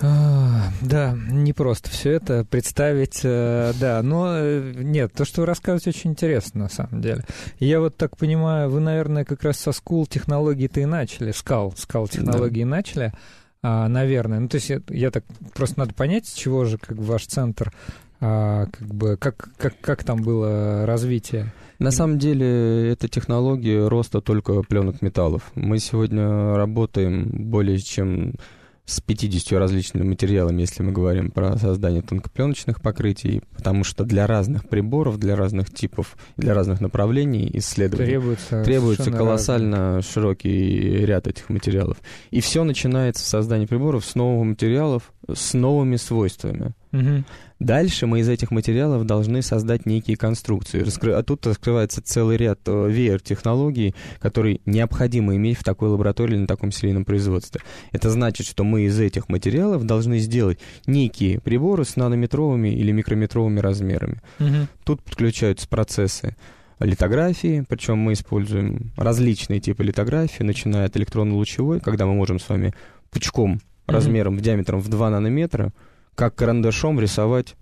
А, Да, не просто все это представить, э, да, но э, нет, то, что вы рассказываете, очень интересно на самом деле. Я вот так понимаю, вы, наверное, как раз со скул технологий-то и начали, скал, скал технологии начали, а, наверное. Ну, то есть я, я так, просто надо понять, с чего же как бы ваш центр, а, как бы, как, как, как там было развитие. На самом деле, это технология роста только пленок металлов. Мы сегодня работаем более чем с 50 различными материалами, если мы говорим про создание тонкопленочных покрытий, потому что для разных приборов, для разных типов, для разных направлений исследований Требуется, требуется колоссально широкий ряд этих материалов. И все начинается в создании приборов с новых материалов, с новыми свойствами. Мгм. Дальше мы из этих материалов должны создать некие конструкции. Раскры- А тут раскрывается целый ряд э, веер технологий, которые необходимо иметь в такой лаборатории на таком серийном производстве. Это значит, что мы из этих материалов должны сделать некие приборы с нанометровыми или микрометровыми размерами. Мгм. Тут подключаются процессы литографии, причем мы используем различные типы литографии, начиная от электронно-лучевой, когда мы можем с вами пучком размером, в диаметром в 2 нанометра, как карандашом рисовать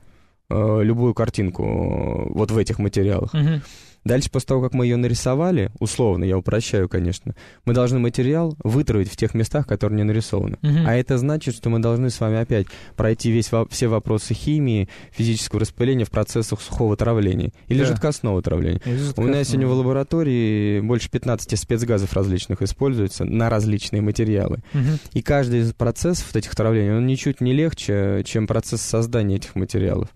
э, любую картинку э, вот в этих материалах. Мгм. Дальше, после того, как мы ее нарисовали, условно, я упрощаю, конечно, мы должны материал вытравить в тех местах, которые не нарисованы. Мгм. А это значит, что мы должны с вами опять пройти весь, все вопросы химии, физического распыления в процессах сухого травления или Да. жидкостного травления. И У меня жидкостного. сегодня в лаборатории больше 15 спецгазов различных используется на различные материалы. Мгм. И каждый из процессов вот этих травлений, он ничуть не легче, чем процесс создания этих материалов.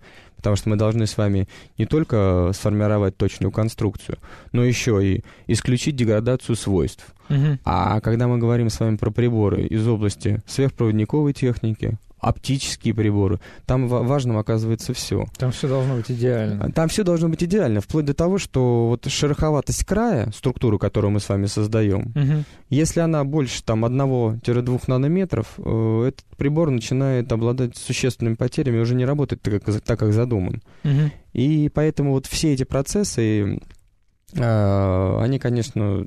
Потому что мы должны с вами не только сформировать точную конструкцию, но еще и исключить деградацию свойств. Мгм. А когда мы говорим с вами про приборы из области сверхпроводниковой техники, оптические приборы, там ва- важным оказывается все. Там все должно быть идеально. Там все должно быть идеально, вплоть до того, что вот шероховатость края, структуру, которую мы с вами создаем, Мгм. если она больше там 1-2 нанометров, э, этот прибор начинает обладать существенными потерями уже не работает так, как, так, как задуман. Мгм. И поэтому вот все эти процессы, э, они, конечно,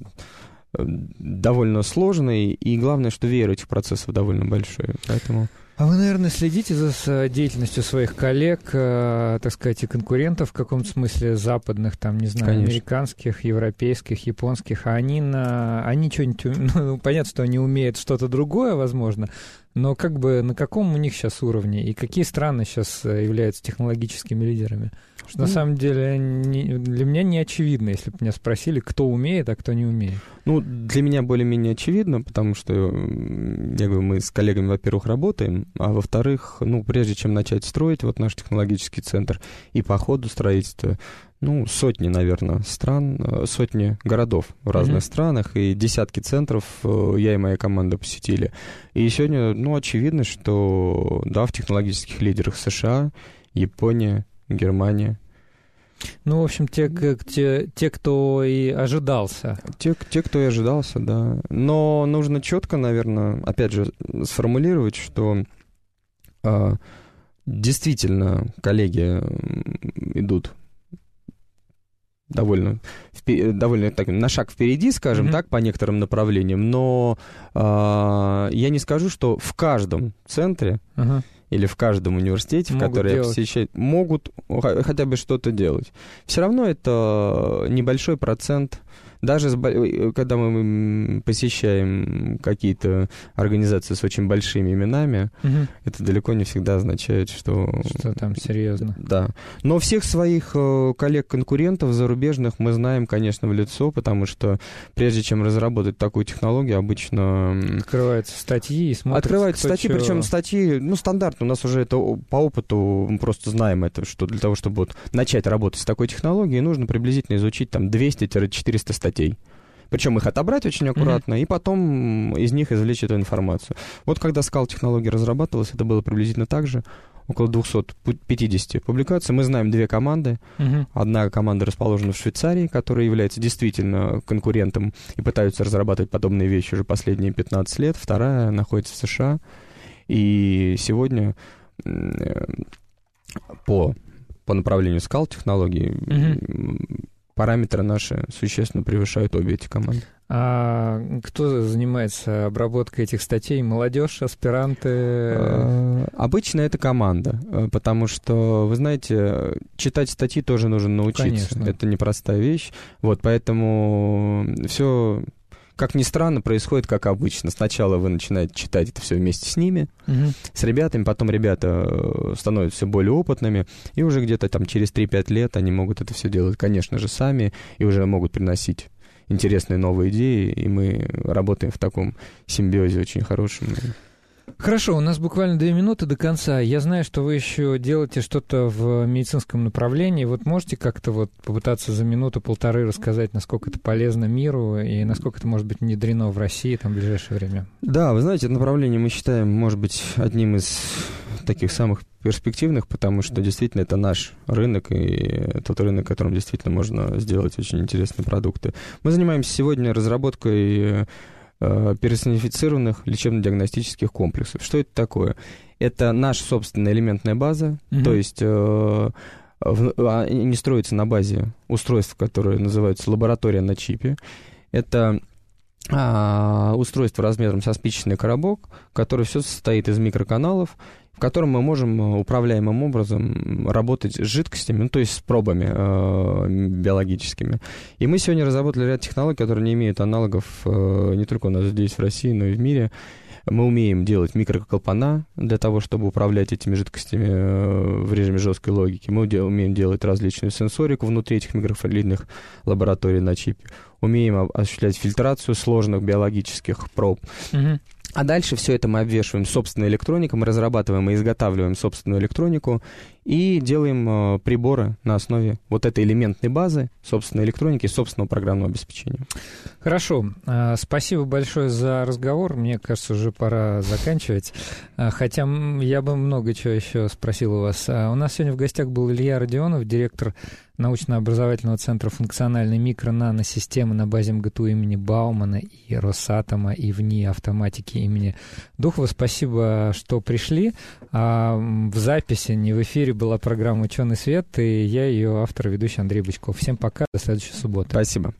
э, довольно сложные, и главное, что вера этих процессов довольно большая. Поэтому А вы, наверное, следите за деятельностью своих коллег, э, так сказать, и конкурентов в каком-то смысле западных, там, не знаю, Конечно. американских, европейских, японских, а они на... Они что-нибудь... Ну, понятно, что они умеют что-то другое, возможно, но как бы на каком у них сейчас уровне и какие страны сейчас э, являются технологическими лидерами? Что на самом деле не, для меня не очевидно, если бы меня спросили, кто умеет, а кто не умеет. Ну, для меня более-менее очевидно, потому что, я говорю, мы с коллегами, во-первых, работаем, а во-вторых, ну, прежде чем начать строить вот наш технологический центр и по ходу строительства, ну, сотни, наверное, стран, э, сотни городов в разных mm-hmm. странах, и десятки центров э, я и моя команда посетили. И сегодня, ну, очевидно, что, да, в технологических лидерах США, Япония, Германия. Ну, в общем, те, те, те, кто и ожидался. Те, те, кто и ожидался, да. Но нужно четко, наверное, опять же, сформулировать, что э, действительно коллеги идут довольно, довольно так, на шаг впереди, скажем mm-hmm. так, по некоторым направлениям, но э, я не скажу, что в каждом центре uh-huh. или в каждом университете, могут в который делать. я посещаю, могут хотя бы что-то делать. Все равно это небольшой процент даже э, когда мы посещаем какие-то организации с очень большими именами, угу. это далеко не всегда означает, что... Что там серьезно. Да. Но всех своих э, коллег-конкурентов зарубежных мы знаем, конечно, в лицо, потому что прежде чем разработать такую технологию, обычно... Открываются статьи и смотрят, Открываются статьи, чего. причем статьи, ну, стандартно, у нас уже это по опыту, мы просто знаем это, что для того, чтобы вот начать работать с такой технологией, нужно приблизительно изучить там 200-400 статей статей. Причем их отобрать очень аккуратно, mm-hmm. и потом из них извлечь эту информацию. Вот когда скал технология разрабатывалась, это было приблизительно так же, около 250 публикаций. Мы знаем две команды. Uh-huh. Одна команда расположена в Швейцарии, которая является действительно конкурентом и пытаются разрабатывать подобные вещи уже последние 15 лет. Вторая находится в США. И сегодня э, по, по направлению скал технологий uh-huh параметры наши существенно превышают обе эти команды. А кто занимается обработкой этих статей? Молодежь, аспиранты? А, обычно это команда, э, потому что, вы знаете, читать статьи тоже нужно научиться. Конечно. Это непростая вещь. Вот, поэтому все как ни странно, происходит как обычно. Сначала вы начинаете читать это все вместе с ними, угу. с ребятами, потом ребята э, становятся все более опытными, и уже где-то там через 3-5 лет они могут это все делать, конечно же, сами, и уже могут приносить интересные новые идеи, и мы работаем в таком симбиозе очень хорошем. Хорошо, у нас буквально две минуты до конца. Я знаю, что вы еще делаете что-то в медицинском направлении. Вот можете как-то вот попытаться за минуту-полторы рассказать, насколько это полезно миру и насколько это может быть внедрено в России там, в ближайшее время? Да, вы знаете, это направление мы считаем, может быть, одним из таких самых перспективных, потому что действительно это наш рынок и тот рынок, в котором действительно можно сделать очень интересные продукты. Мы занимаемся сегодня разработкой персонифицированных лечебно-диагностических комплексов. Что это такое? Это наша собственная элементная база, угу. то есть э, они строятся на базе устройств, которые называются лаборатория на чипе. Это а, устройство размером со спичечный коробок, которое все состоит из микроканалов, в котором мы можем э, управляемым образом работать с жидкостями, ну, то есть с пробами э, биологическими. И мы сегодня разработали ряд технологий, которые не имеют аналогов э, не только у нас здесь, в России, но и в мире. Мы умеем делать микроклапана для того, чтобы управлять этими жидкостями э, в режиме жесткой логики. Мы умеем делать различную сенсорику внутри этих микрофлюидных лабораторий на чипе. Умеем осуществлять фильтрацию сложных биологических проб. Угу. А дальше все это мы обвешиваем собственной электроникой, мы разрабатываем и изготавливаем собственную электронику и делаем э, приборы на основе вот этой элементной базы, собственной электроники собственного программного обеспечения. Хорошо. А, спасибо большое за разговор. Мне кажется, уже пора заканчивать. А, хотя я бы много чего еще спросил у вас. А, у нас сегодня в гостях был Илья Родионов, директор научно-образовательного центра функциональной микро-наносистемы на базе МГТУ имени Баумана и Росатома и в НИИ автоматики имени Духова. Спасибо, что пришли. В записи, не в эфире, была программа «Ученый свет», и я ее автор, ведущий Андрей Бычков. Всем пока, до следующей субботы. Спасибо.